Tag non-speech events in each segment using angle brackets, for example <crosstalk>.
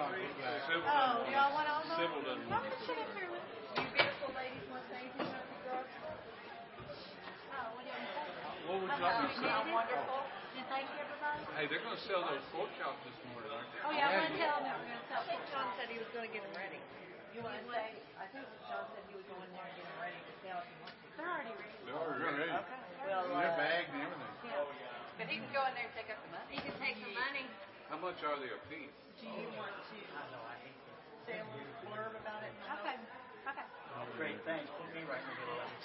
Oh, y'all want all those? Sybil doesn't Y'all want can sit up here with you beautiful ladies want to say anything about the girls? Oh, what do you say? What would you like to say? Wonderful. And thank you, everybody. Hey, they're gonna sell those pork chops this morning, aren't they? Oh, yeah, I'm gonna tell them that we're gonna tell them. John said he was gonna get them ready. You wanna say, I think John said he would go in there and get them ready to sell if you want to. They're already ready. They're already ready. Well, They're uh, bagged and everything. but he can go in there and take up the money. You can take the money. How much are they a piece? Do you want to say a little blurb about it? Okay, okay. Oh, great, thanks. Put me right in the middle of it.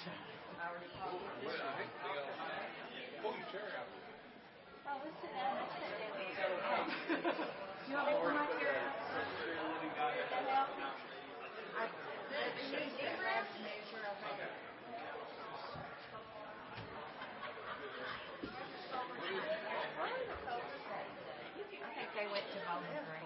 Well, I hate to pull your chair out. Oh, let's sit down, let's sit down. You want me to put my chair out? Help? I think they went to Bowling Green. I'll have the trustee. You need to sit. Actually, that's what my chair is. I'll it out. Really? Did you look funny? Hey, I look, well, I know I look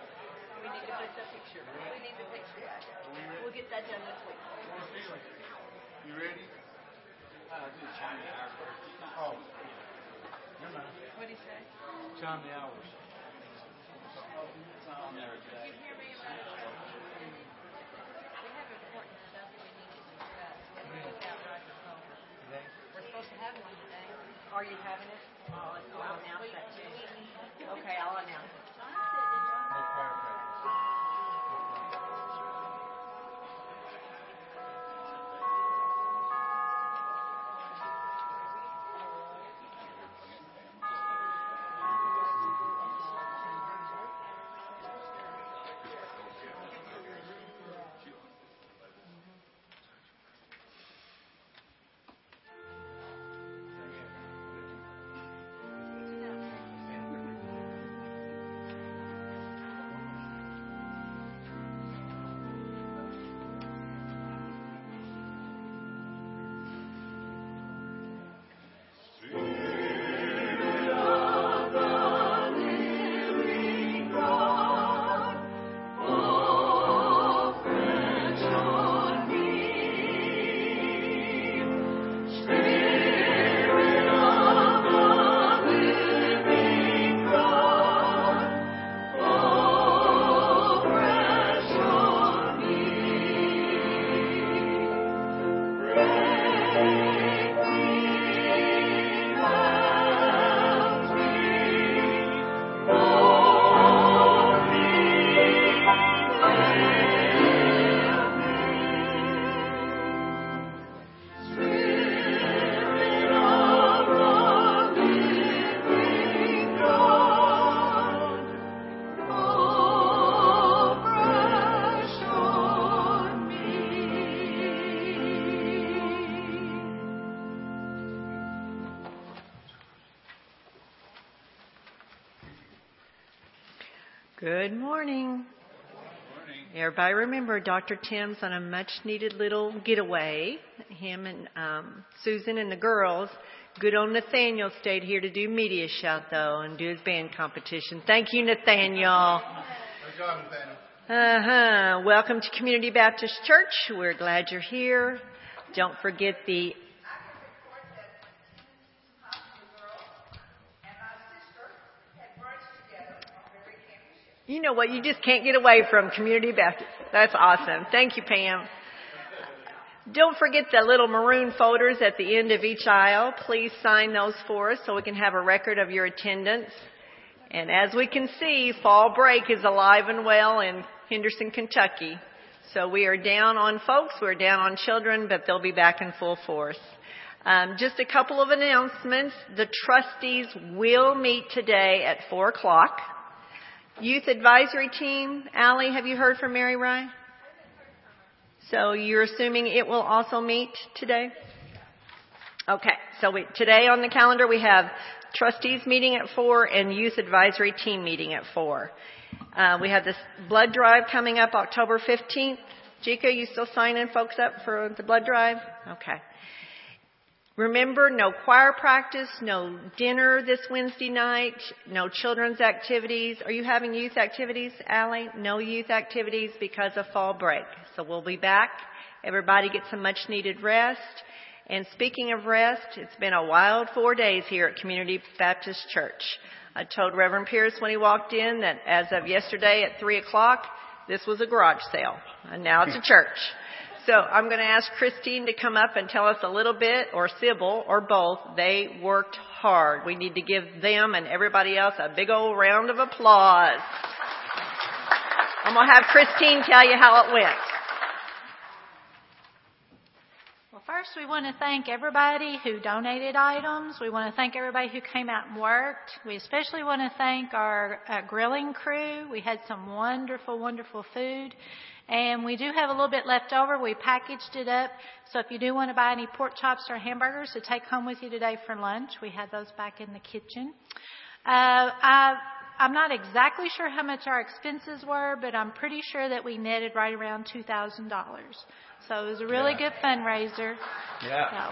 We need to put the picture. We need the picture. We'll get that done this week. You ready? Oh. Never mind. What'd he say? Chime the hours. We have important stuff we need to discuss. We have to put that right before. We're supposed to have one today. Are you having it? Oh, I'll announce that too. Okay, I'll announce it. No choir practice. Good morning. Everybody remember Dr. Tim's on a much needed little getaway. Him and um, Susan and the girls. Good old Nathaniel stayed here to do MediaShout though and do his band competition. Thank you, Nathaniel. <laughs> Good job, Nathaniel. Uh huh. Welcome to Community Baptist Church. We're glad you're here. Don't forget the You know what? You just can't get away from Community Baptist. That's awesome. Thank you, Pam. Don't forget the little maroon folders at the end of each aisle. Please sign those for us so we can have a record of your attendance. And as we can see, fall break is alive and well in Henderson, Kentucky. So we are down on folks, we're down on children, but they'll be back in full force. Um, just a couple of announcements. The trustees will meet today at 4 o'clock. Youth Advisory Team, Allie, have you heard from Mary Rye? So you're assuming it will also meet today? Okay, so we, today on the calendar we have trustees meeting at 4 and youth advisory team meeting at 4. Uh, we have this blood drive coming up October 15th. Jika, you still signing folks up for the blood drive? Okay. Remember, no choir practice, no dinner this Wednesday night, no children's activities. Are you having youth activities, Allie? No youth activities because of fall break. So we'll be back. Everybody get some much needed rest. And speaking of rest, it's been a wild four days here at Community Baptist Church. I told Reverend Pierce when he walked in that as of yesterday at three o'clock, this was a garage sale. And now it's a <laughs> church. So I'm going to ask Christine to come up and tell us a little bit, or Sybil, or both. They worked hard. We need to give them and everybody else a big old round of applause. I'm going to have Christine tell you how it went. Well, first we want to thank everybody who donated items. We want to thank everybody who came out and worked. We especially want to thank our uh, grilling crew. We had some wonderful, wonderful food. And we do have a little bit left over. We packaged it up. So if you do want to buy any pork chops or hamburgers to take home with you today for lunch, we have those back in the kitchen. Uh, I, I'm not exactly sure how much our expenses were, but I'm pretty sure that we netted right around $2,000. So it was a really Yeah. good fundraiser. Yeah.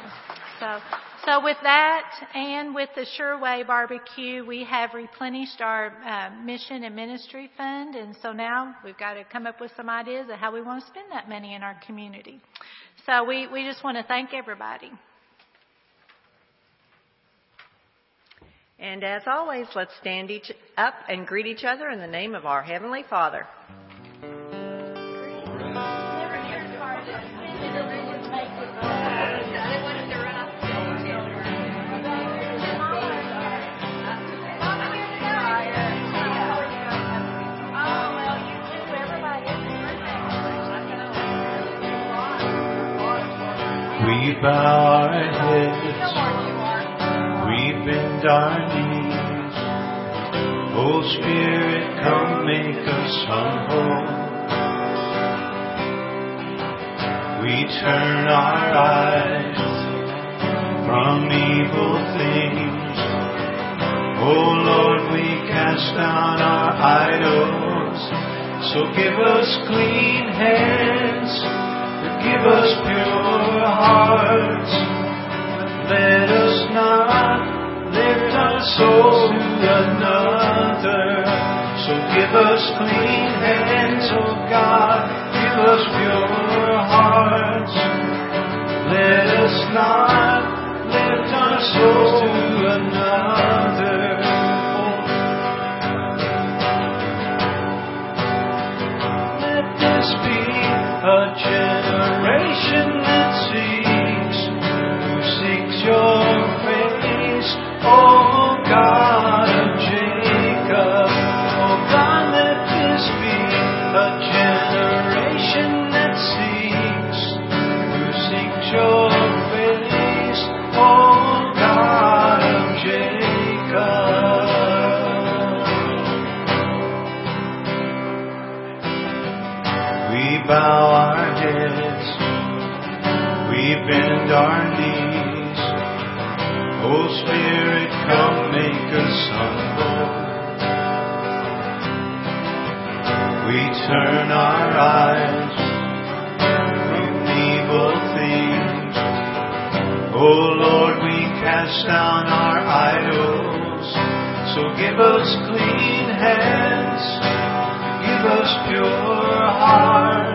So, so, so with that and with the Sureway barbecue, we have replenished our uh, mission and ministry fund, and so now we've got to come up with some ideas of how we want to spend that money in our community. So we, we just want to thank everybody. And as always, let's stand each up and greet each other in the name of our Heavenly Father. Bow our heads, we bend our knees. Oh Spirit, come make us humble. We turn our eyes from evil things. Oh Lord, we cast down our idols. So give us clean hands. Give us pure. Let us not lift our souls to another. So give us clean hands, oh God. Give us pure hearts. Let us not lift our souls bow our heads, we bend our knees. Oh Spirit, come make us humble. We turn our eyes from evil things. Oh Lord, we cast down our idols. So give us clean hands. Give us pure hearts.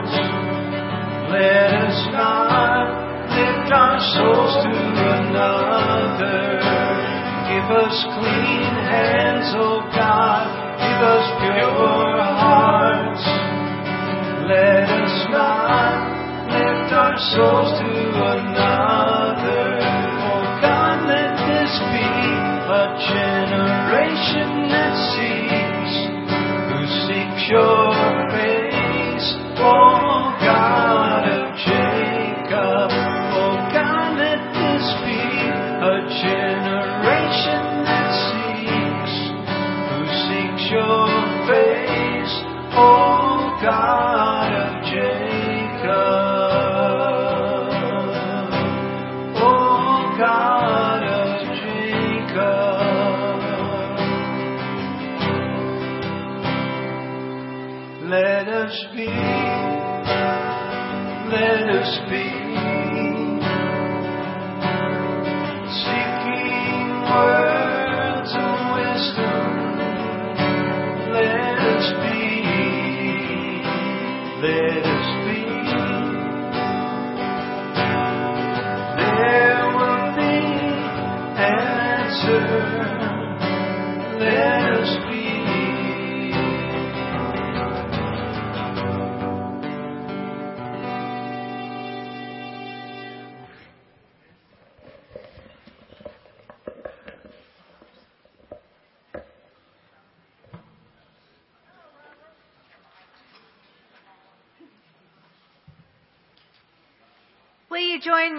Let us not lift our souls to another. Give us clean hands, oh God. Give us pure hearts. Let us not lift our souls to another. Oh God, let this be a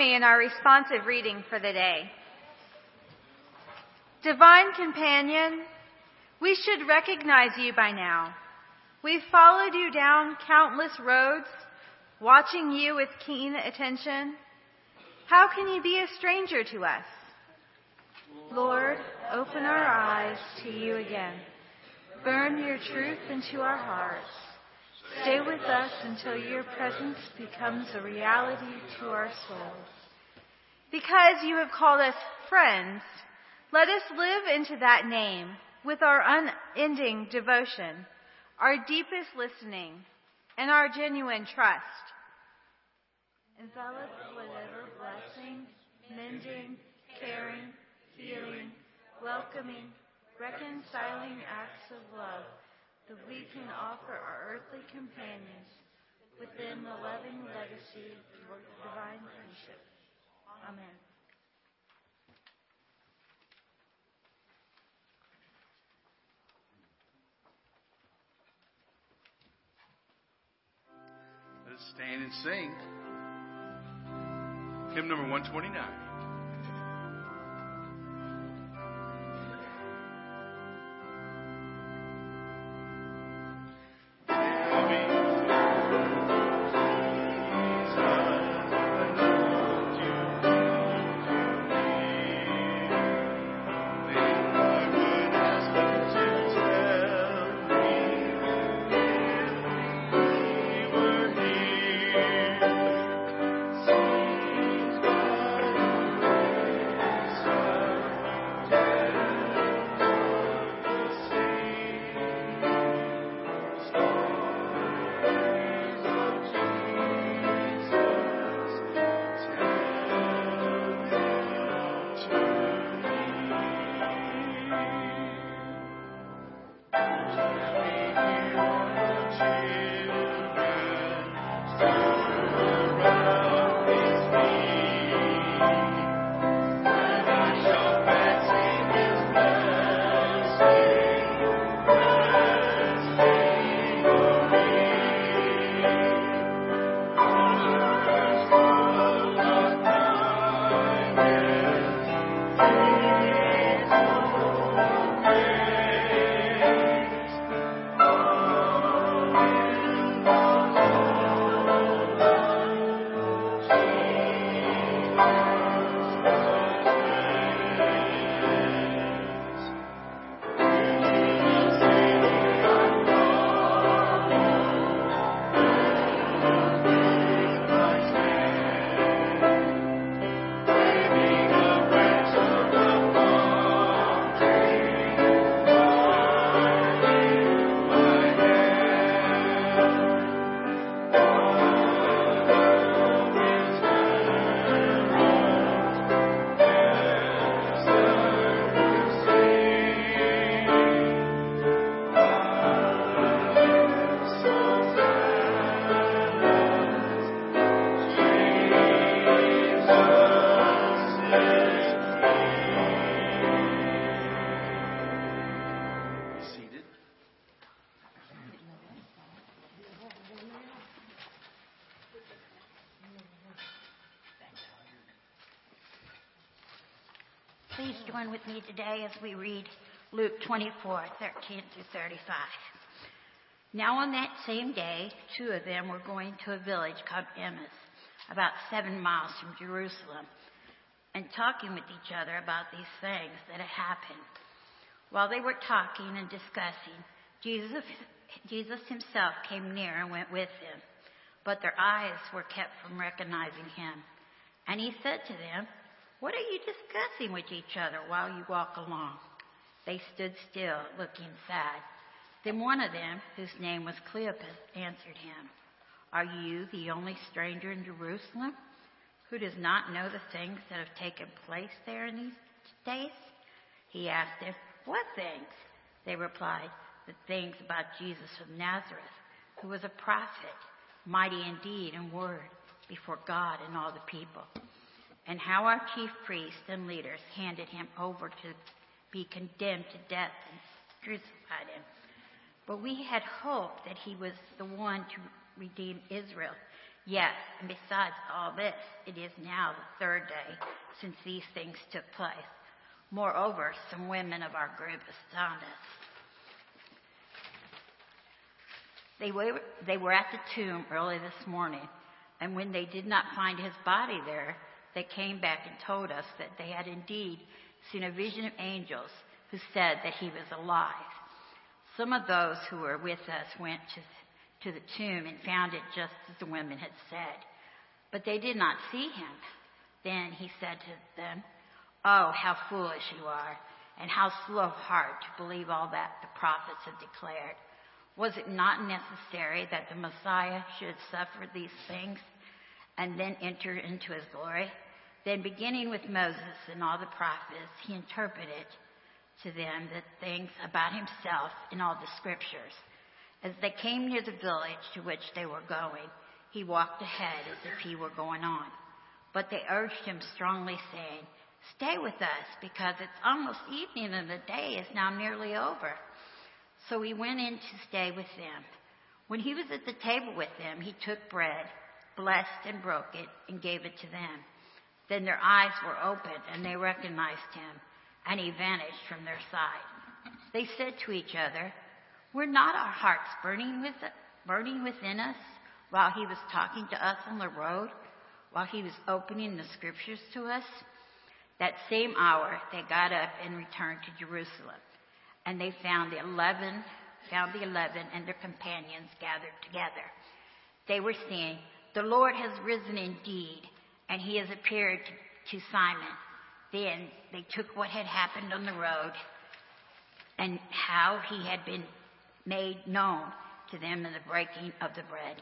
me in our responsive reading for the day? Divine Companion, we should recognize you by now. We've followed you down countless roads, watching you with keen attention. How can you be a stranger to us? Lord, open our eyes to you again. Burn your truth into our hearts. Stay with us until your presence becomes a reality to our souls. Because you have called us friends, let us live into that name with our unending devotion, our deepest listening, and our genuine trust. Envelop whatever blessing, mending, caring, healing, welcoming, reconciling acts of love that we can offer our earthly companions within the loving legacy of divine friendship. Amen. Let's stand and sing. Hymn number 129. Today as we read Luke 24, 13 through 35. Now on that same day, two of them were going to a village called Emmaus, about seven miles from Jerusalem, and talking with each other about these things that had happened. While they were talking and discussing, Jesus Jesus himself came near and went with them, but their eyes were kept from recognizing him. And he said to them, What are you discussing with each other while you walk along? They stood still, looking sad. Then one of them, whose name was Cleopas, answered him, Are you the only stranger in Jerusalem who does not know the things that have taken place there in these days? He asked them, What things? They replied, The things about Jesus of Nazareth, who was a prophet, mighty indeed in word before God and all the people, and how our chief priests and leaders handed him over to be condemned to death and crucified him. But we had hoped that he was the one to redeem Israel. Yes, and besides all this, it is now the third day since these things took place. Moreover, some women of our group astound us. They were, they were at the tomb early this morning, and when they did not find his body there, they came back and told us that they had indeed seen a vision of angels who said that he was alive. Some of those who were with us went to, to the tomb and found it just as the women had said, but they did not see him. Then he said to them, Oh, how foolish you are, and how slow of heart to believe all that the prophets have declared. Was it not necessary that the Messiah should suffer these things and then enter into his glory? Then, beginning with Moses and all the prophets, he interpreted to them the things about himself in all the scriptures. As they came near the village to which they were going, he walked ahead as if he were going on. But they urged him strongly, saying, Stay with us, because it's almost evening and the day is now nearly over. So he went in to stay with them. When he was at the table with them, he took bread, blessed and broke it, and gave it to them. Then their eyes were opened, and they recognized him, and he vanished from their sight. They said to each other, Were not our hearts burning, with, burning within us while he was talking to us on the road, while he was opening the scriptures to us? That same hour, they got up and returned to Jerusalem and they found the eleven, found the eleven and their companions gathered together. They were saying, The Lord has risen indeed, and he has appeared to, Simon. Then they took what had happened on the road and how he had been made known to them in the breaking of the bread.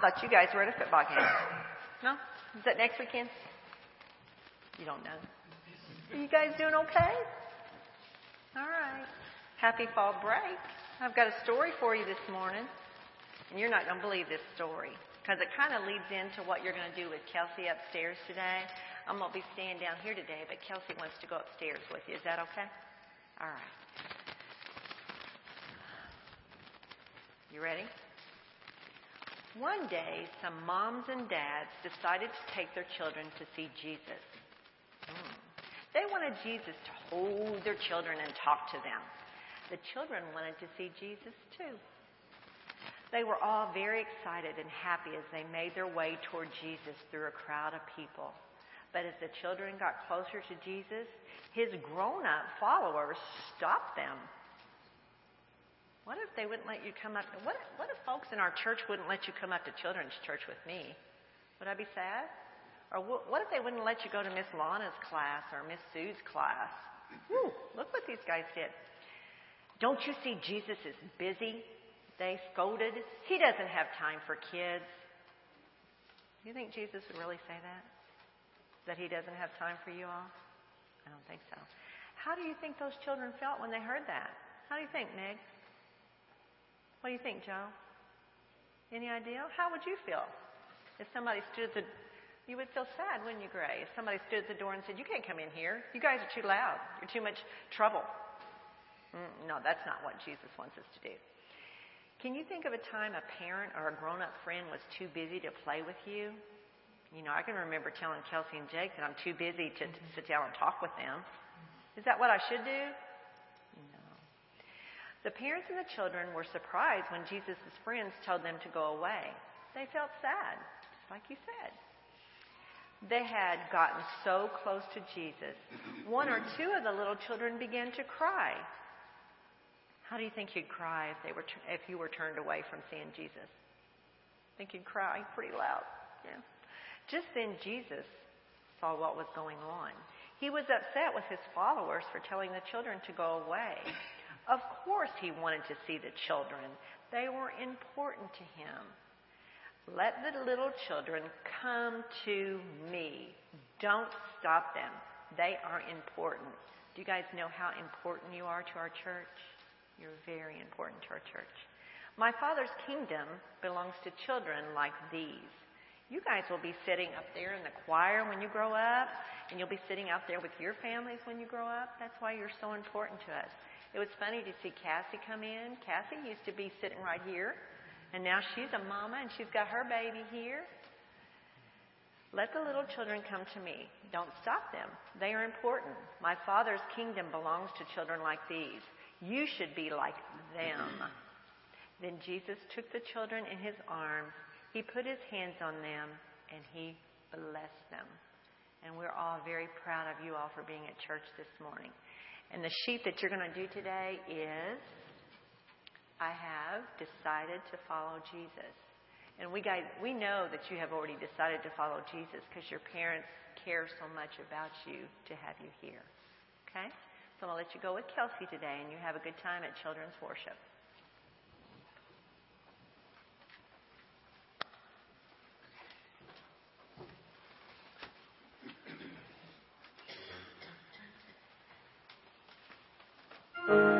Thought you guys were at a football game. No? Is that next weekend? You don't know. Are you guys doing okay? All right. Happy fall break. I've got a story for you this morning, and you're not going to believe this story because it kind of leads into what you're going to do with Kelsey upstairs today. I'm going to be staying down here today, but Kelsey wants to go upstairs with you. Is that okay? All right. You ready? One day, some moms and dads decided to take their children to see Jesus. Mm. They wanted Jesus to hold their children and talk to them. The children wanted to see Jesus too. They were all very excited and happy as they made their way toward Jesus through a crowd of people. But as the children got closer to Jesus, his grown up followers stopped them. What if they wouldn't let you come up? What if, what if folks in our church wouldn't let you come up to children's church with me? Would I be sad? Or what if they wouldn't let you go to Miss Lana's class or Miss Sue's class? Whew, look what these guys did. Don't you see Jesus is busy? They scolded. He doesn't have time for kids. Do you think Jesus would really say that? That he doesn't have time for you all? I don't think so. How do you think those children felt when they heard that? How do you think, Meg? What do you think, Joe? Any idea? How would you feel if somebody stood at the you would feel sad, wouldn't you, Gray? If somebody stood at the door and said, You can't come in here. You guys are too loud. You're too much trouble. Mm, no, that's not what Jesus wants us to do. Can you think of a time a parent or a grown up friend was too busy to play with you? You know, I can remember telling Kelsey and Jake that I'm too busy to, to sit down and talk with them. Is that what I should do? The parents and the children were surprised when Jesus' friends told them to go away. They felt sad, just like you said. They had gotten so close to Jesus. One or two of the little children began to cry. How do you think you'd cry if they were if you were turned away from seeing Jesus? think you'd cry pretty loud. Yeah. Just then Jesus saw what was going on. He was upset with his followers for telling the children to go away. Of course he wanted to see the children. They were important to him. Let the little children come to me. Don't stop them. They are important. Do you guys know how important you are to our church? You're very important to our church. My Father's kingdom belongs to children like these. You guys will be sitting up there in the choir when you grow up, and you'll be sitting out there with your families when you grow up. That's why you're so important to us. It was funny to see Cassie come in. Cassie used to be sitting right here and now she's a mama and she's got her baby here. Let the little children come to me. Don't stop them. They are important. My Father's kingdom belongs to children like these. You should be like them. Then Jesus took the children in his arms. He put his hands on them and he blessed them. And we're all very proud of you all for being at church this morning. And the sheet that you're going to do today is I have decided to follow Jesus. And we guys, we know that you have already decided to follow Jesus because your parents care so much about you to have you here. Okay? So I'm going to let you go with Kelsey today and you have a good time at children's worship. Still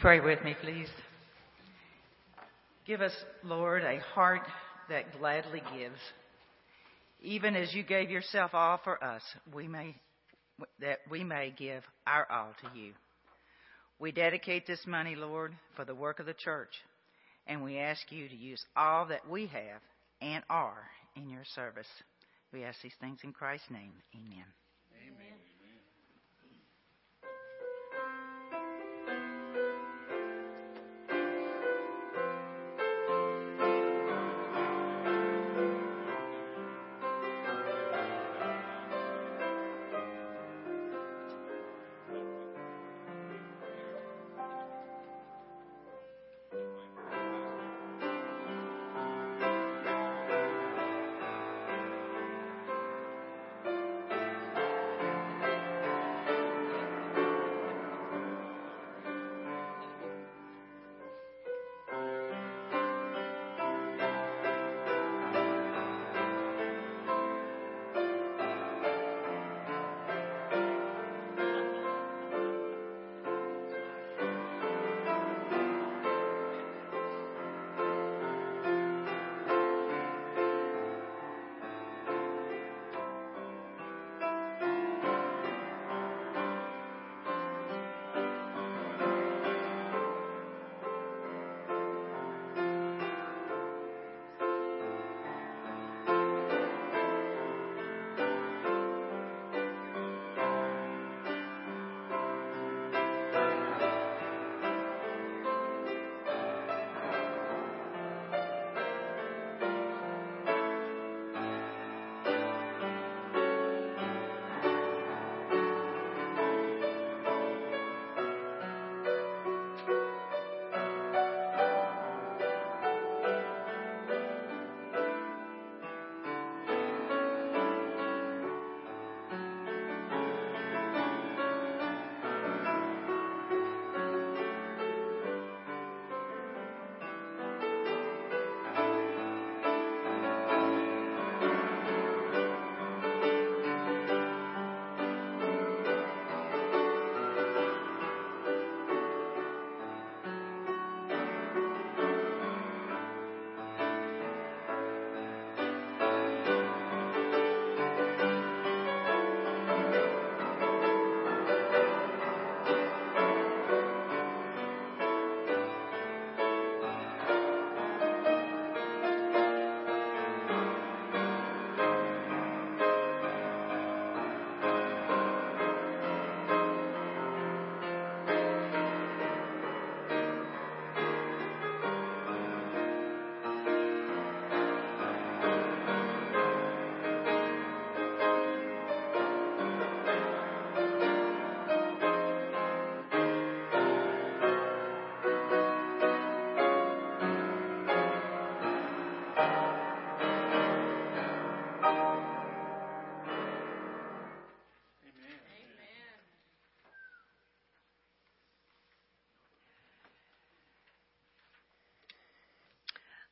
pray with me, please? Give us, Lord, a heart that gladly gives. Even as you gave yourself all for us, we may, that we may give our all to you. We dedicate this money, Lord, for the work of the church, and we ask you to use all that we have and are in your service. We ask these things in Christ's name. Amen.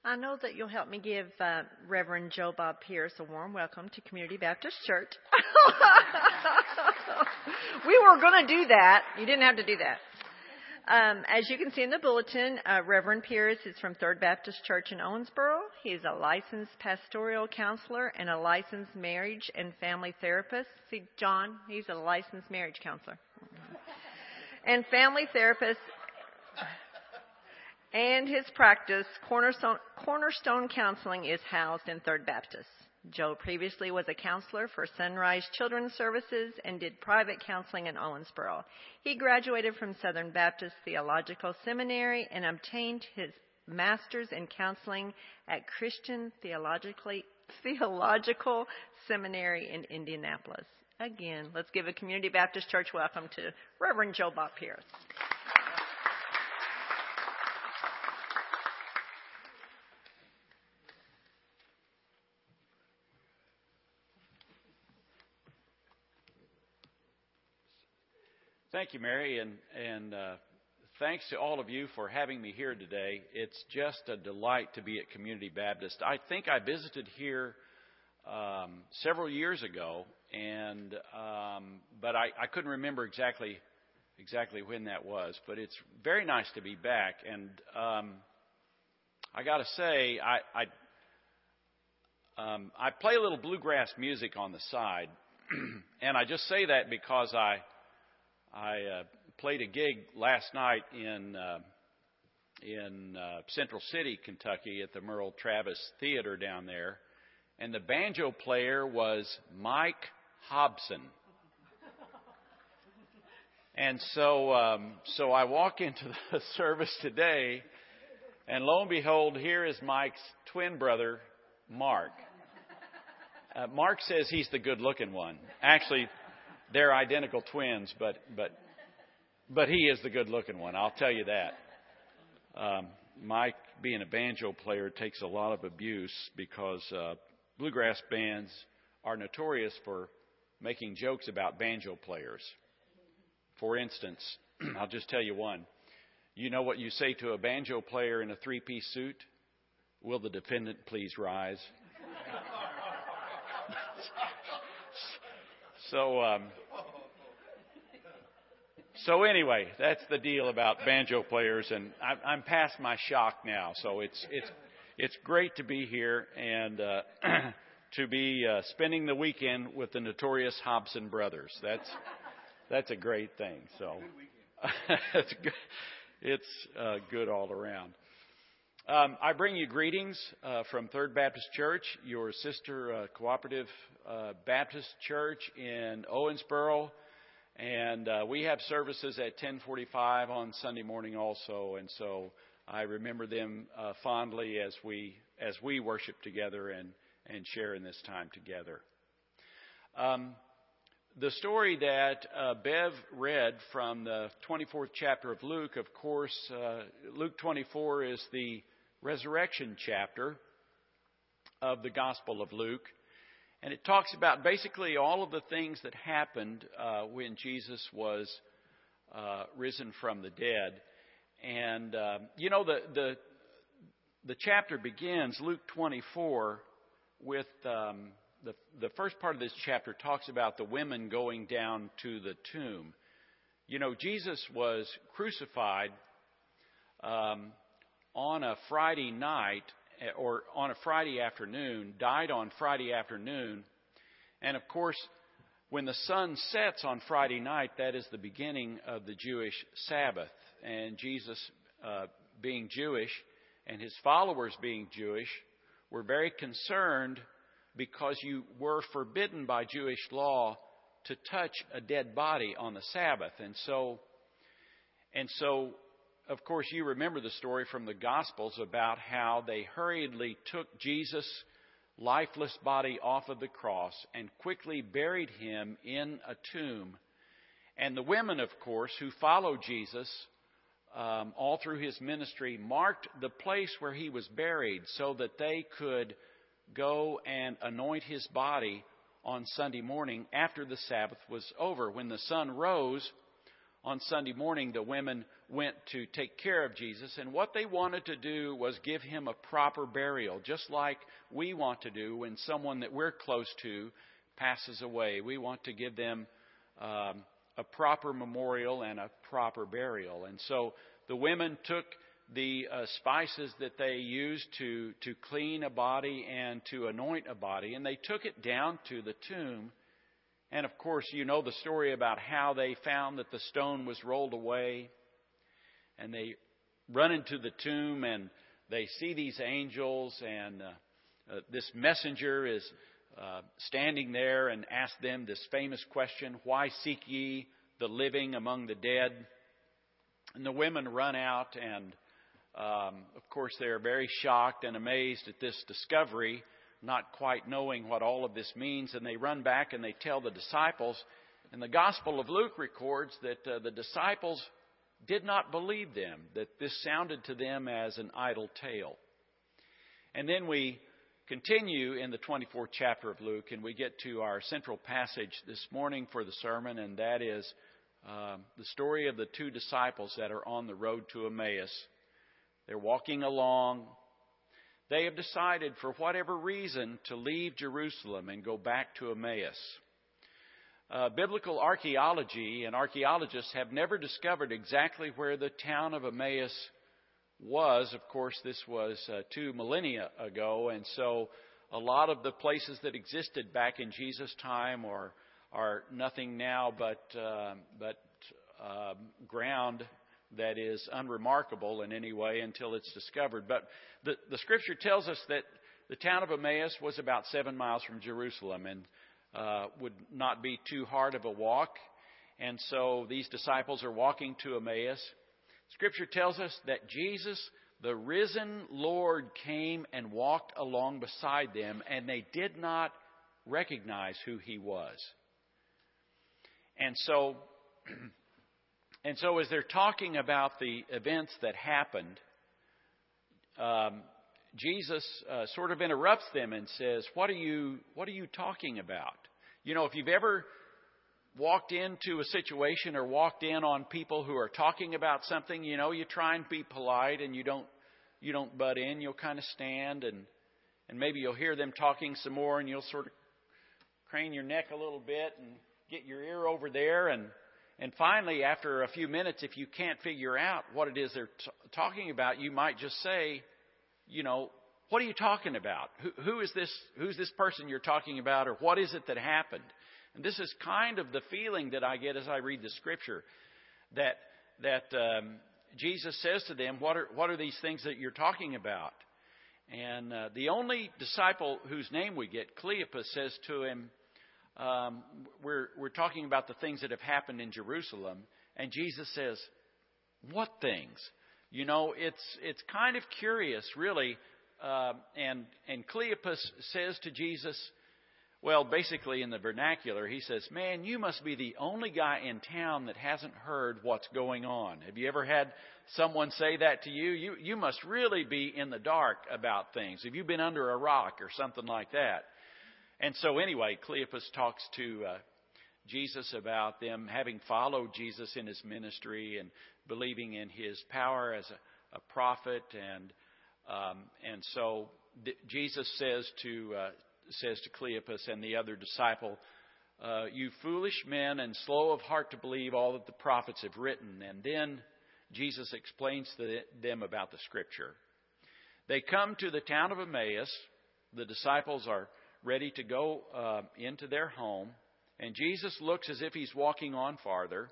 I know that you'll help me give uh, Reverend Joe Bob Pierce a warm welcome to Community Baptist Church. <laughs> we were going to do that. You didn't have to do that. Um, as you can see in the bulletin, uh, Reverend Pierce is from Third Baptist Church in Owensboro. He is a licensed pastoral counselor and a licensed marriage and family therapist. See, John, he's a licensed marriage counselor. And family therapist and his practice, Cornerstone, Cornerstone Counseling, is housed in Third Baptist. Joe previously was a counselor for Sunrise Children's Services and did private counseling in Owensboro. He graduated from Southern Baptist Theological Seminary and obtained his master's in counseling at Christian Theological Seminary in Indianapolis. Again, let's give a Community Baptist Church welcome to Reverend Joe Bob Pierce. Thank you, Mary, and and uh, thanks to all of you for having me here today. It's just a delight to be at Community Baptist. I think I visited here um, several years ago, and um, but I, I couldn't remember exactly exactly when that was, but it's very nice to be back. And um, I got to say, I I, um, I play a little bluegrass music on the side, <clears throat> and I just say that because I I uh, played a gig last night in. Uh, in uh, Central City, Kentucky, at the Merle Travis Theater down there, and the banjo player was Mike Hobson. And so, um, so I walk into <laughs> the service today, and lo and behold, here is Mike's twin brother, Mark. Uh, Mark says he's the good-looking one. Actually, they're identical twins, but but but he is the good-looking one. I'll tell you that. Um, Mike, being a banjo player, takes a lot of abuse because uh, bluegrass bands are notorious for making jokes about banjo players. For instance, <clears throat> I'll just tell you one. You know what you say to a banjo player in a three piece suit? Will the defendant please rise? <laughs> so, um, so anyway, that's the deal about banjo players, and I, I'm past my shock now. So it's it's it's great to be here and uh, <clears throat> to be uh, spending the weekend with the notorious Hobson brothers. That's that's a great thing. So <laughs> it's good. It's uh, good all around. Um, I bring you greetings uh, from Third Baptist Church, your sister uh, cooperative uh, Baptist church in Owensboro, and uh, we have services at 10:45 on Sunday morning also. And so I remember them uh, fondly as we as we worship together and and share in this time together. Um, the story that uh, Bev read from the 24th chapter of Luke, of course, uh, Luke 24 is the resurrection chapter of the Gospel of Luke. And it talks about basically all of the things that happened uh, when Jesus was uh, risen from the dead. And, uh, you know, the, the, the chapter begins, Luke 24, with um, the, the first part of this chapter talks about the women going down to the tomb. You know, Jesus was crucified um, on a Friday night or on a Friday afternoon, died on Friday afternoon. And of course, when the sun sets on Friday night, that is the beginning of the Jewish Sabbath. And Jesus, uh, being Jewish and his followers being Jewish, were very concerned because you were forbidden by Jewish law to touch a dead body on the Sabbath. And so, and so, of course, you remember the story from the Gospels about how they hurriedly took Jesus' lifeless body off of the cross and quickly buried him in a tomb. And the women, of course, who followed Jesus um, all through his ministry, marked the place where he was buried so that they could go and anoint his body on Sunday morning after the Sabbath was over. When the sun rose on Sunday morning, the women went to take care of Jesus, and what they wanted to do was give him a proper burial, just like we want to do when someone that we're close to passes away. We want to give them um, a proper memorial and a proper burial. And so the women took the uh, spices that they used to, to clean a body and to anoint a body, and they took it down to the tomb. And of course, you know the story about how they found that the stone was rolled away, and they run into the tomb and they see these angels, and uh, uh, this messenger is uh, standing there and asks them this famous question Why seek ye the living among the dead? And the women run out and um, of course, they are very shocked and amazed at this discovery, not quite knowing what all of this means, and they run back and they tell the disciples. And the Gospel of Luke records that uh, the disciples did not believe them, that this sounded to them as an idle tale. And then we continue in the 24th chapter of Luke, and we get to our central passage this morning for the sermon, and that is uh, the story of the two disciples that are on the road to Emmaus. They're walking along. They have decided, for whatever reason, to leave Jerusalem and go back to Emmaus. uh, biblical archaeology and archaeologists have never discovered exactly where the town of Emmaus was. Of course, this was uh, two millennia ago, and so a lot of the places that existed back in Jesus' time are are nothing now but uh, but uh, ground that is unremarkable in any way until it's discovered. But the, the scripture tells us that the town of Emmaus was about seven miles from Jerusalem and uh, would not be too hard of a walk. And so these disciples are walking to Emmaus. Scripture tells us that Jesus, the risen Lord, came and walked along beside them, and they did not recognize who he was. And so <clears throat> And so, as they're talking about the events that happened, um, Jesus uh, sort of interrupts them and says, "What are you What are you talking about? You know, if you've ever walked into a situation or walked in on people who are talking about something, you know, you try and be polite and you don't you don't butt in. You'll kind of stand and and maybe you'll hear them talking some more, and you'll sort of crane your neck a little bit and get your ear over there and and finally, after a few minutes, if you can't figure out what it is they're t- talking about, you might just say, you know, what are you talking about? Who, who is this? Who's this person you're talking about, or what is it that happened? And this is kind of the feeling that I get as I read the scripture, that that um, Jesus says to them, "What are what are these things that you're talking about?" And uh, the only disciple whose name we get, Cleopas, says to him, um, we're, we're talking about the things that have happened in Jerusalem, and Jesus says, What things? You know, it's, it's kind of curious, really. Uh, and, and Cleopas says to Jesus, well, basically in the vernacular, he says, Man, you must be the only guy in town that hasn't heard what's going on. Have you ever had someone say that to you? You, you must really be in the dark about things. Have you been under a rock or something like that? And so, anyway, Cleopas talks to uh, Jesus about them having followed Jesus in his ministry and believing in his power as a, a prophet. And um, and so th- Jesus says to uh, says to Cleopas and the other disciple, uh, "You foolish men and slow of heart to believe all that the prophets have written." And then Jesus explains to them about the Scripture. They come to the town of Emmaus. The disciples are ready to go uh, into their home, and Jesus looks as if he's walking on farther.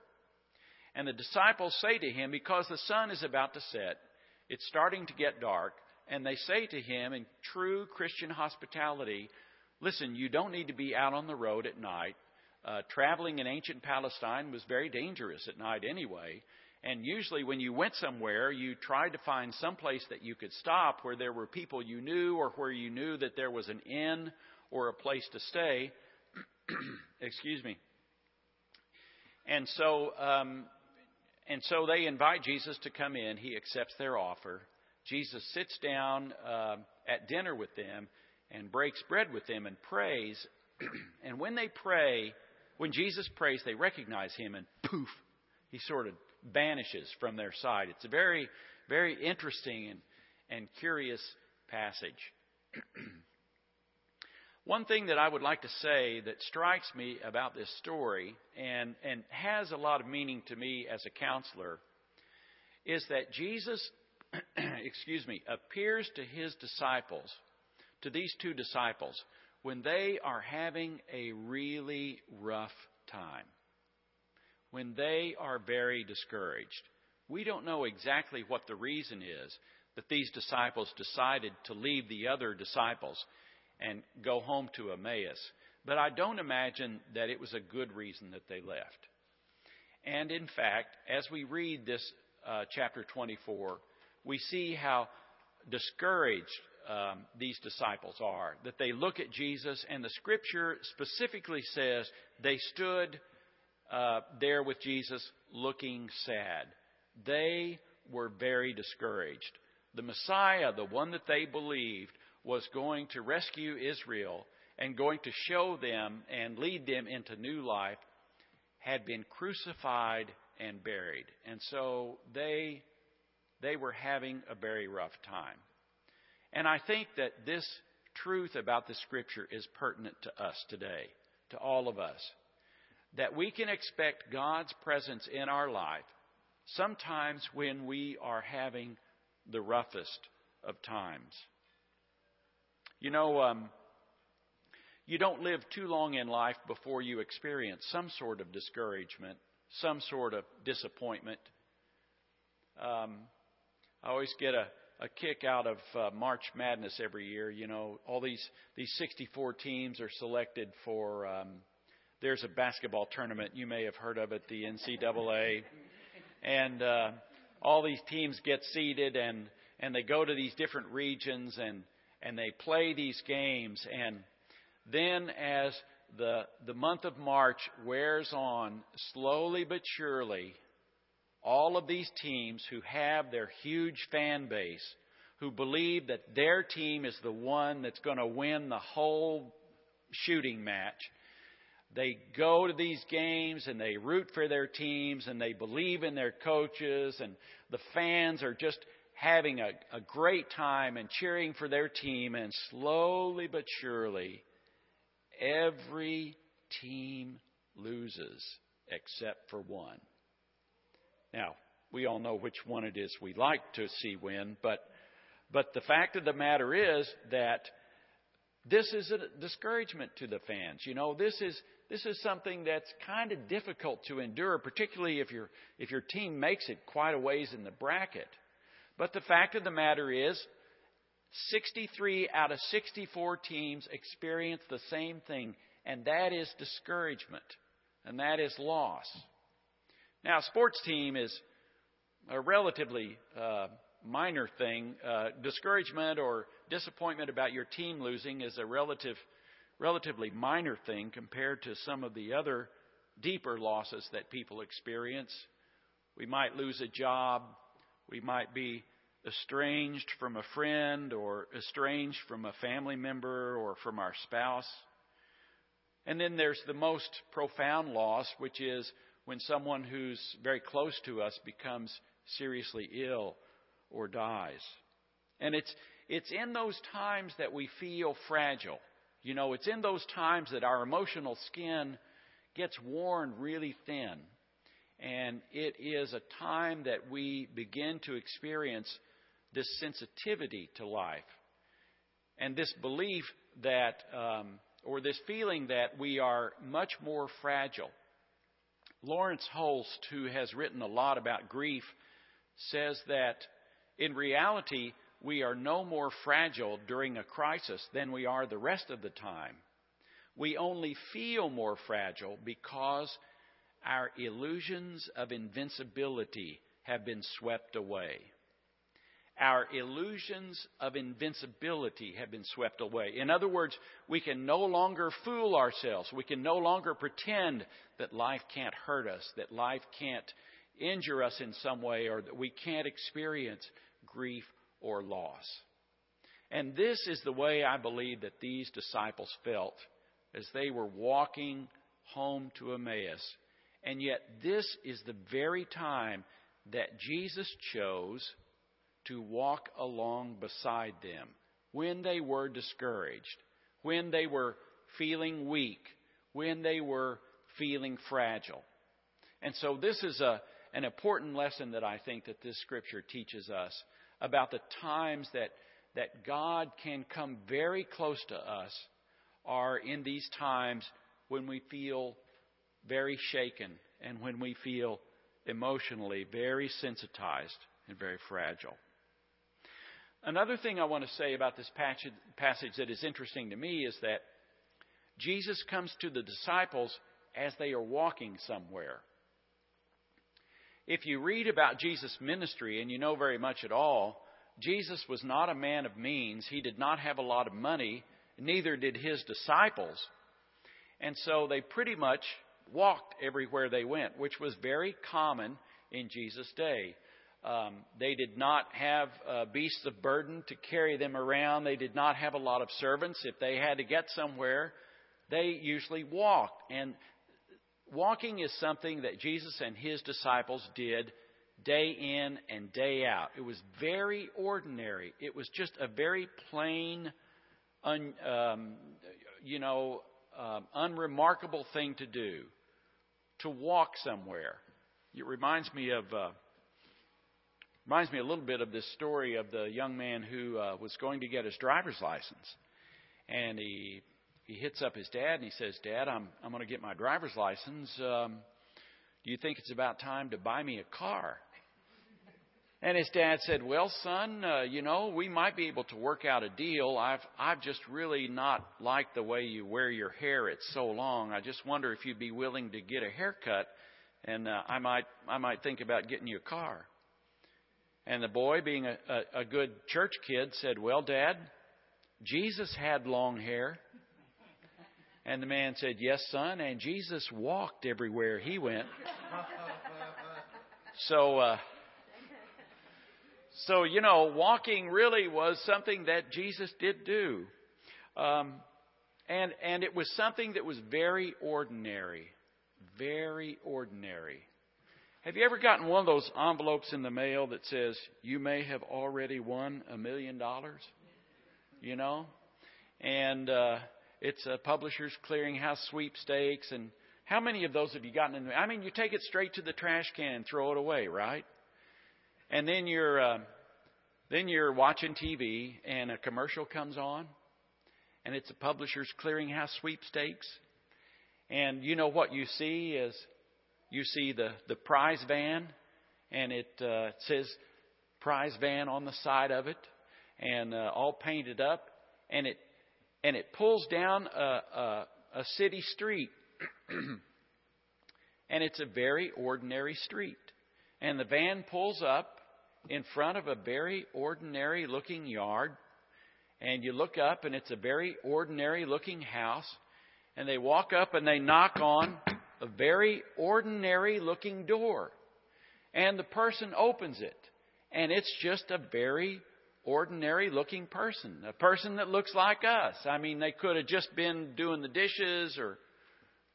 And the disciples say to him, Because the sun is about to set, it's starting to get dark, and they say to him in true Christian hospitality, Listen, you don't need to be out on the road at night. Uh, traveling in ancient Palestine was very dangerous at night anyway. And usually, when you went somewhere, you tried to find some place that you could stop where there were people you knew or where you knew that there was an inn or a place to stay. <clears throat> Excuse me. And so, um, and so they invite Jesus to come in. He accepts their offer. Jesus sits down uh, at dinner with them and breaks bread with them and prays. <clears throat> and when they pray, when Jesus prays, they recognize him and poof, he sort of vanishes from their sight. It's a very, very interesting and, and curious passage. <clears throat> One thing that I would like to say that strikes me about this story and, and has a lot of meaning to me as a counselor is that Jesus, <clears throat> excuse me, appears to his disciples, to these two disciples, when they are having a really rough time, when they are very discouraged. We don't know exactly what the reason is that these disciples decided to leave the other disciples and go home to Emmaus. But I don't imagine that it was a good reason that they left. And in fact, as we read this uh, chapter 24, we see how discouraged um, these disciples are. That they look at Jesus, and the scripture specifically says they stood uh, there with Jesus looking sad. They were very discouraged. The Messiah, the one that they believed, was going to rescue Israel and going to show them and lead them into new life had been crucified and buried. And so they they were having a very rough time. And I think that this truth about the scripture is pertinent to us today, to all of us. that we can expect God's presence in our life sometimes when we are having the roughest of times. You know, um, you don't live too long in life before you experience some sort of discouragement, some sort of disappointment. Um, I always get a, a kick out of uh, March Madness every year. You know, all these these 64 teams are selected for. Um, there's a basketball tournament you may have heard of it, the NCAA, and uh, all these teams get seeded and and they go to these different regions and and they play these games. And then as the the month of March wears on slowly but surely all of these teams who have their huge fan base who believe that their team is the one that's going to win the whole shooting match they go to these games and they root for their teams and they believe in their coaches and the fans are just having a, a great time and cheering for their team and slowly but surely every team loses except for one. Now, we all know which one it is we like to see win, but but the fact of the matter is that this is a discouragement to the fans. You know, this is this is something that's kind of difficult to endure, particularly if your if your team makes it quite a ways in the bracket. But the fact of the matter is 63 out of 64 teams experience the same thing, and that is discouragement, and that is loss. Now, sports team is a relatively uh, minor thing. Uh, discouragement or disappointment about your team losing is a relative, relatively minor thing compared to some of the other deeper losses that people experience. We might lose a job. We might be estranged from a friend or estranged from a family member or from our spouse. And then there's the most profound loss, which is when someone who's very close to us becomes seriously ill or dies. And it's, it's in those times that we feel fragile. You know, it's in those times that our emotional skin gets worn really thin. And it is a time that we begin to experience this sensitivity to life and this belief that, um, or this feeling that we are much more fragile. Lawrence Holst, who has written a lot about grief, says that in reality, we are no more fragile during a crisis than we are the rest of the time. We only feel more fragile because our illusions of invincibility have been swept away. Our illusions of invincibility have been swept away. In other words, we can no longer fool ourselves. We can no longer pretend that life can't hurt us, that life can't injure us in some way, or that we can't experience grief or loss. And this is the way I believe that these disciples felt as they were walking home to Emmaus. And yet, this is the very time that Jesus chose to walk along beside them when they were discouraged, when they were feeling weak, when they were feeling fragile. And so, this is a, an important lesson that I think that this scripture teaches us about the times that, that God can come very close to us are in these times when we feel very shaken and when we feel emotionally very sensitized and very fragile. Another thing I want to say about this passage that is interesting to me is that Jesus comes to the disciples as they are walking somewhere. If you read about Jesus' ministry and you know very much at all, Jesus was not a man of means. He did not have a lot of money, neither did his disciples. And so they pretty much walked everywhere they went, which was very common in Jesus' day. Um, they did not have uh, beasts of burden to carry them around. They did not have a lot of servants. If they had to get somewhere, they usually walked. And walking is something that Jesus and his disciples did day in and day out. It was very ordinary. It was just a very plain, un, um, you know, um, unremarkable thing to do. To walk somewhere. It reminds me of uh, reminds me a little bit of this story of the young man who uh, was going to get his driver's license, and he he hits up his dad and he says, "Dad, I'm I'm going to get my driver's license. Um, do you think it's about time to buy me a car?" And his dad said, "Well, son, uh, you know, we might be able to work out a deal. I've I've just really not liked the way you wear your hair. It's so long. I just wonder if you'd be willing to get a haircut, and uh, I might I might think about getting you a car." And the boy, being a, a, a good church kid, said, "Well, Dad, Jesus had long hair." And the man said, Yes, son, and Jesus walked everywhere he went. <laughs> So, uh, so you know, walking really was something that Jesus did do, um, and and it was something that was very ordinary, very ordinary. Have you ever gotten one of those envelopes in the mail that says you may have already won a million dollars? You know, and uh, it's a Publishers Clearinghouse sweepstakes. And how many of those have you gotten in? the I mean, you take it straight to the trash can and throw it away, right? And then you're uh, then you're watching TV and a commercial comes on, and it's a Publishers Clearinghouse sweepstakes. And you know what you see is you see the the prize van, and it uh, says prize van on the side of it, and uh, all painted up, and it and it pulls down a, a, a city street. <clears throat> and it's a very ordinary street. And the van pulls up in front of a very ordinary looking yard. And you look up, and it's a very ordinary looking house. And they walk up and they knock on a very ordinary looking door. And the person opens it. And it's just a very ordinary looking person, a person that looks like us. I mean, they could have just been doing the dishes or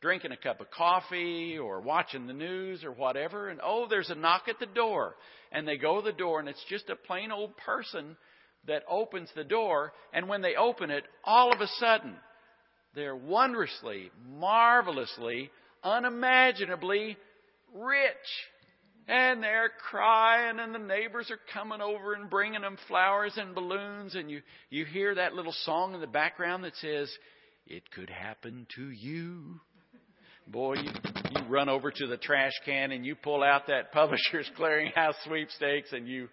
drinking a cup of coffee or watching the news or whatever. And oh, there's a knock at the door. And they go to the door, and it's just a plain old person that opens the door. And when they open it, all of a sudden, they're wondrously, marvelously, unimaginably rich. And they're crying, and the neighbors are coming over and bringing them flowers and balloons. And you, you hear that little song in the background that says, It could happen to you. Boy, you, you run over to the trash can and you pull out that <laughs> Publishers Clearinghouse sweepstakes and you,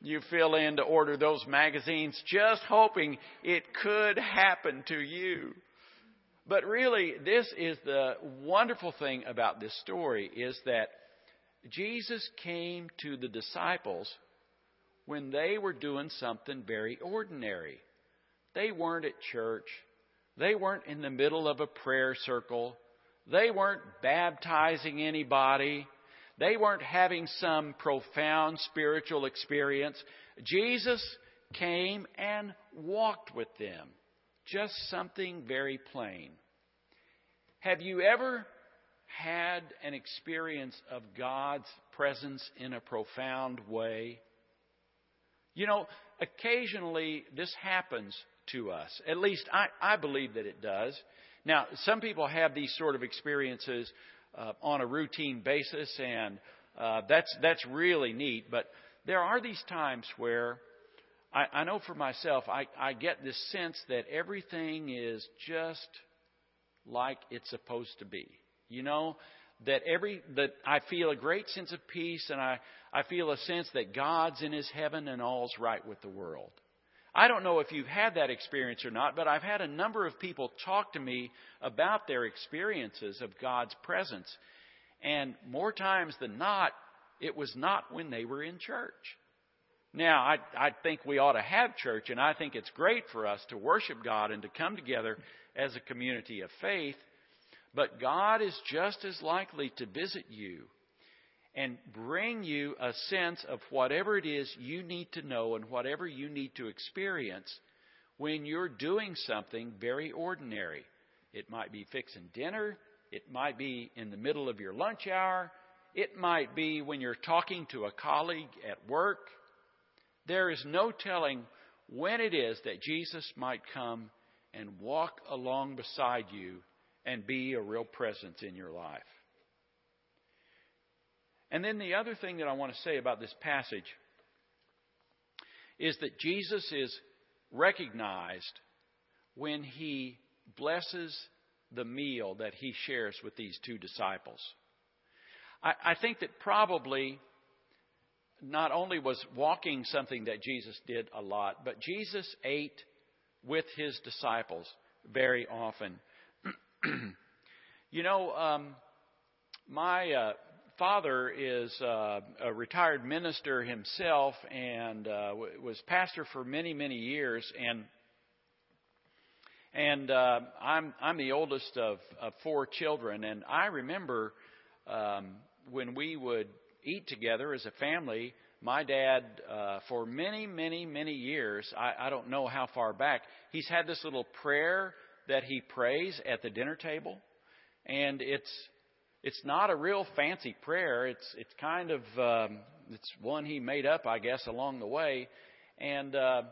you fill in to order those magazines just hoping it could happen to you. But really, this is the wonderful thing about this story is that Jesus came to the disciples when they were doing something very ordinary. They weren't at church. They weren't in the middle of a prayer circle. They weren't baptizing anybody. They weren't having some profound spiritual experience. Jesus came and walked with them. Just something very plain. Have you ever had an experience of God's presence in a profound way? You know, occasionally this happens to us. At least I, I believe that it does. Now, some people have these sort of experiences uh, on a routine basis, and uh, that's that's really neat. But there are these times where I, I know for myself, I, I get this sense that everything is just like it's supposed to be. You know, that every that I feel a great sense of peace and I, I feel a sense that God's in his heaven and all's right with the world. I don't know if you've had that experience or not, but I've had a number of people talk to me about their experiences of God's presence. And more times than not, it was not when they were in church. Now, I, I think we ought to have church, and I think it's great for us to worship God and to come together as a community of faith. But God is just as likely to visit you and bring you a sense of whatever it is you need to know and whatever you need to experience when you're doing something very ordinary. It might be fixing dinner. It might be in the middle of your lunch hour. It might be when you're talking to a colleague at work. There is no telling when it is that Jesus might come and walk along beside you and be a real presence in your life. And then the other thing that I want to say about this passage is that Jesus is recognized when he blesses the meal that he shares with these two disciples. I, I think that probably not only was walking something that Jesus did a lot, but Jesus ate with his disciples very often. <clears throat> you know, um, my uh, father is uh, a retired minister himself and uh, w- was pastor for many, many years, and and uh, I'm I'm the oldest of, of four children, and I remember um, when we would eat together as a family. My dad, uh, for many, many, many years, I, I don't know how far back, he's had this little prayer that he prays at the dinner table, and it's it's not a real fancy prayer. It's it's kind of um, it's one he made up, I guess, along the way, and uh,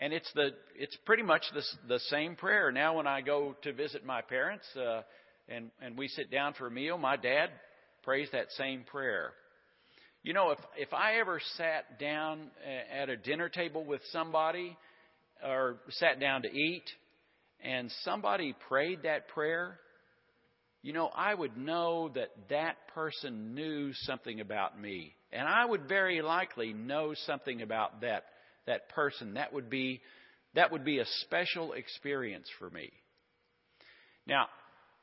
and it's the it's pretty much the the same prayer. Now, when I go to visit my parents, uh, and and we sit down for a meal, my dad prays that same prayer. You know, if if I ever sat down at a dinner table with somebody, or sat down to eat, and somebody prayed that prayer, you know, I would know that that person knew something about me. And I would very likely know something about that, that person. That would be, that would be a special experience for me. Now,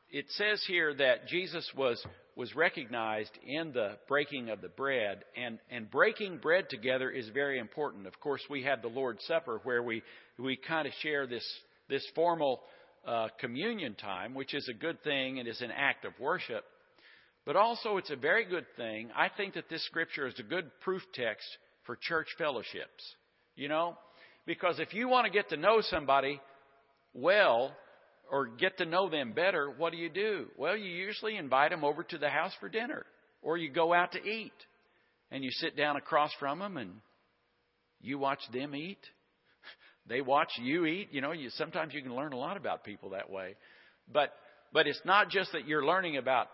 it says here that Jesus was, was recognized in the breaking of the bread, and, and breaking bread together is very important. Of course, we have the Lord's Supper where we, we kind of share this, this formal uh, communion time, which is a good thing and is an act of worship. But also, it's a very good thing. I think that this scripture is a good proof text for church fellowships. You know? Because if you want to get to know somebody well, or get to know them better, what do you do? Well, you usually invite them over to the house for dinner, or you go out to eat, and you sit down across from them and you watch them eat. They watch you eat. You know, you, sometimes you can learn a lot about people that way. But but it's not just that you're learning about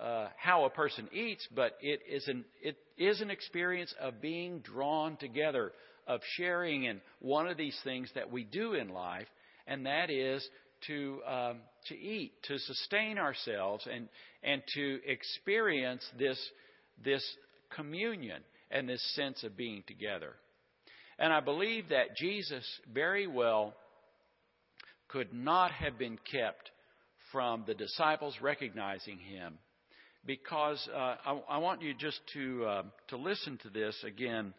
uh, how a person eats, but it is an it is an experience of being drawn together, of sharing in one of these things that we do in life, and that is to um, to eat, to sustain ourselves, and and to experience this this communion and this sense of being together. And I believe that Jesus very well could not have been kept from the disciples recognizing him because uh, I, I, want you just to uh, to listen to this again.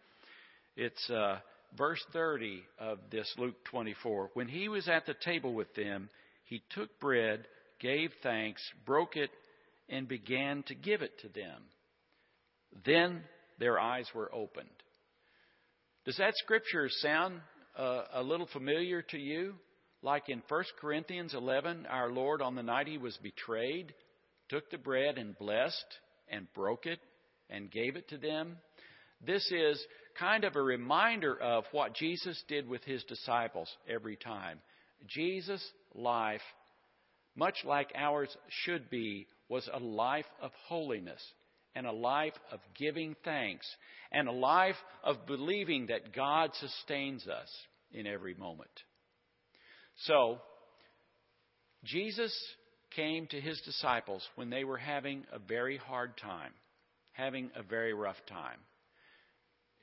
It's uh, verse 30 of this Luke 24. When he was at the table with them, he took bread, gave thanks, broke it, and began to give it to them. Then their eyes were opened. Does that scripture sound uh, a little familiar to you? Like in 1 Corinthians 11, our Lord, on the night he was betrayed, took the bread and blessed and broke it and gave it to them. This is kind of a reminder of what Jesus did with his disciples every time. Jesus' life, much like ours should be, was a life of holiness and a life of giving thanks and a life of believing that God sustains us in every moment. So, Jesus came to his disciples when they were having a very hard time, having a very rough time.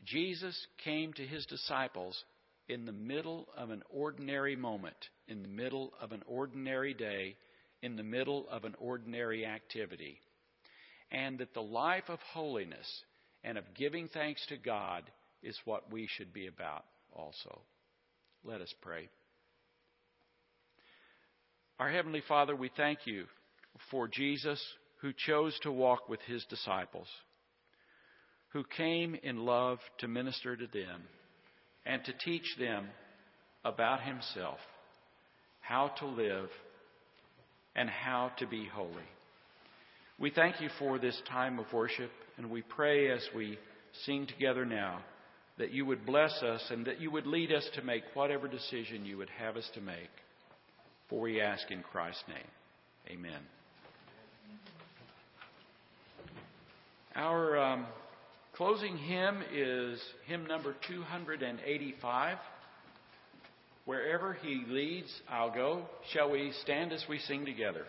Jesus came to his disciples in the middle of an ordinary moment, in the middle of an ordinary day, in the middle of an ordinary activity and that the life of holiness and of giving thanks to God is what we should be about also. Let us pray. Our Heavenly Father, we thank you for Jesus who chose to walk with his disciples, who came in love to minister to them and to teach them about himself, how to live, and how to be holy. We thank you for this time of worship, and we pray as we sing together now that you would bless us and that you would lead us to make whatever decision you would have us to make. For we ask in Christ's name. Amen. Our um, closing hymn is hymn number 285. Wherever he leads, I'll go. Shall we stand as we sing together?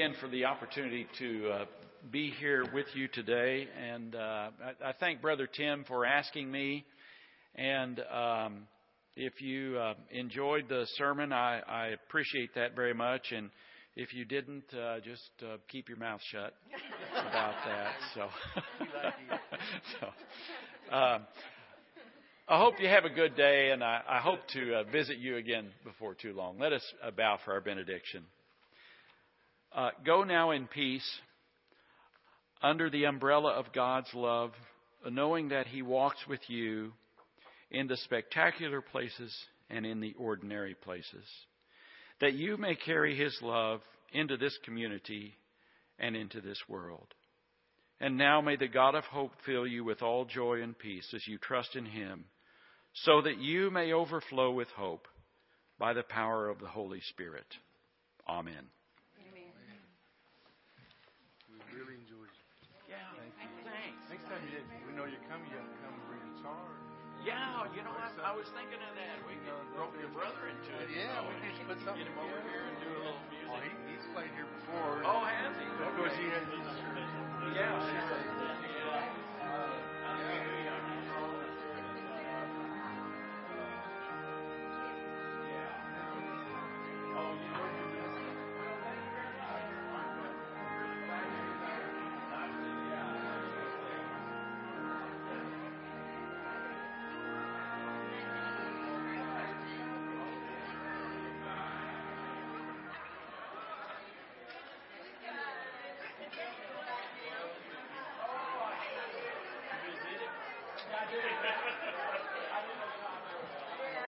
Again for the opportunity to uh, be here with you today. And uh, I, I, thank Brother Tim for asking me. And um, if you uh, enjoyed the sermon, I, I, appreciate that very much. And if you didn't, uh, just uh, keep your mouth shut about that. <laughs> So, <laughs> so um, I hope you have a good day, and I, I hope to uh, visit you again before too long. Let us bow for our benediction. Uh, go now in peace under the umbrella of God's love, knowing that He walks with you in the spectacular places and in the ordinary places, that you may carry His love into this community and into this world. And now may the God of hope fill you with all joy and peace as you trust in Him, so that you may overflow with hope by the power of the Holy Spirit. Amen. Yeah, you know, I, I was thinking of that. We could rope your brother into it. Yeah, we could put something Get him over here and do a little music. Oh, he, he's played here before. Oh, has he? Of course, he has. Yeah, sure.